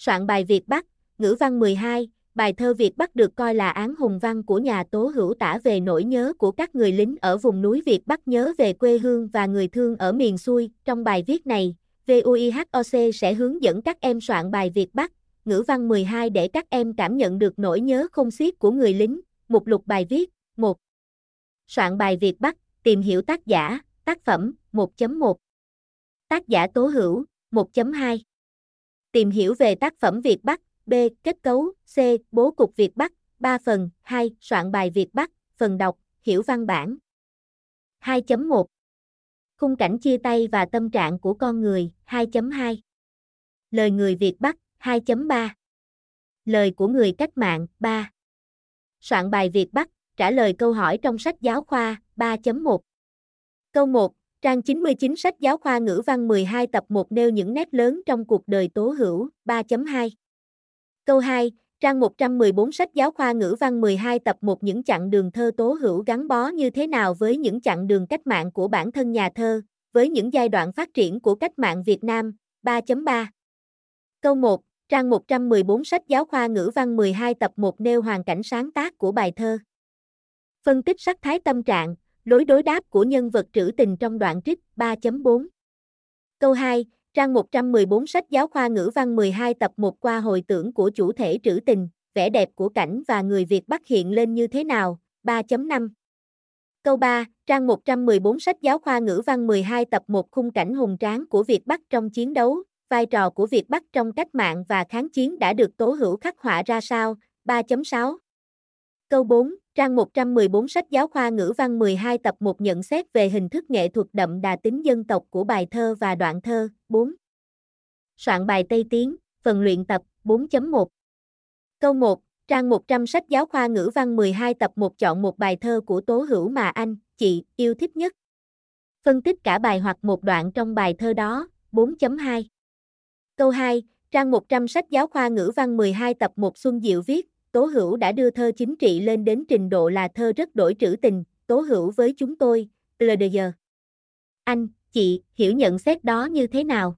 Soạn bài Việt Bắc, ngữ văn 12, bài thơ Việt Bắc được coi là án hùng văn của nhà tố hữu tả về nỗi nhớ của các người lính ở vùng núi Việt Bắc nhớ về quê hương và người thương ở miền xuôi. Trong bài viết này, VUIHOC sẽ hướng dẫn các em soạn bài Việt Bắc, ngữ văn 12 để các em cảm nhận được nỗi nhớ không xiết của người lính. Mục lục bài viết 1. Soạn bài Việt Bắc, tìm hiểu tác giả, tác phẩm 1.1 Tác giả tố hữu 1.2 Tìm hiểu về tác phẩm Việt Bắc, B. Kết cấu, C. Bố cục Việt Bắc 3 phần 2. Soạn bài Việt Bắc, Phần đọc, Hiểu văn bản 2.1 Khung cảnh chia tay và tâm trạng của con người 2.2 Lời người Việt Bắc 2.3 Lời của người cách mạng 3 Soạn bài Việt Bắc, trả lời câu hỏi trong sách giáo khoa 3.1 Câu 1 Trang 99 sách giáo khoa ngữ văn 12 tập 1 nêu những nét lớn trong cuộc đời tố hữu 3.2 Câu 2 Trang 114 sách giáo khoa ngữ văn 12 tập 1 những chặng đường thơ tố hữu gắn bó như thế nào với những chặng đường cách mạng của bản thân nhà thơ, với những giai đoạn phát triển của cách mạng Việt Nam 3.3 Câu 1 Trang 114 sách giáo khoa ngữ văn 12 tập 1 nêu hoàn cảnh sáng tác của bài thơ. Phân tích sắc thái tâm trạng, lối đối đáp của nhân vật trữ tình trong đoạn trích 3.4. Câu 2, trang 114 sách giáo khoa ngữ văn 12 tập 1 qua hồi tưởng của chủ thể trữ tình, vẻ đẹp của cảnh và người Việt Bắc hiện lên như thế nào, 3.5. Câu 3, trang 114 sách giáo khoa ngữ văn 12 tập 1 khung cảnh hùng tráng của Việt Bắc trong chiến đấu, vai trò của Việt Bắc trong cách mạng và kháng chiến đã được tố hữu khắc họa ra sao, 3.6. Câu 4, trang 114 sách giáo khoa ngữ văn 12 tập 1 nhận xét về hình thức nghệ thuật đậm đà tính dân tộc của bài thơ và đoạn thơ, 4. Soạn bài Tây Tiến, phần luyện tập, 4.1. Câu 1, trang 100 sách giáo khoa ngữ văn 12 tập 1 chọn một bài thơ của tố hữu mà anh, chị, yêu thích nhất. Phân tích cả bài hoặc một đoạn trong bài thơ đó, 4.2. Câu 2, trang 100 sách giáo khoa ngữ văn 12 tập 1 Xuân Diệu viết, Tố Hữu đã đưa thơ chính trị lên đến trình độ là thơ rất đổi trữ tình, Tố Hữu với chúng tôi, LDG. Anh, chị, hiểu nhận xét đó như thế nào?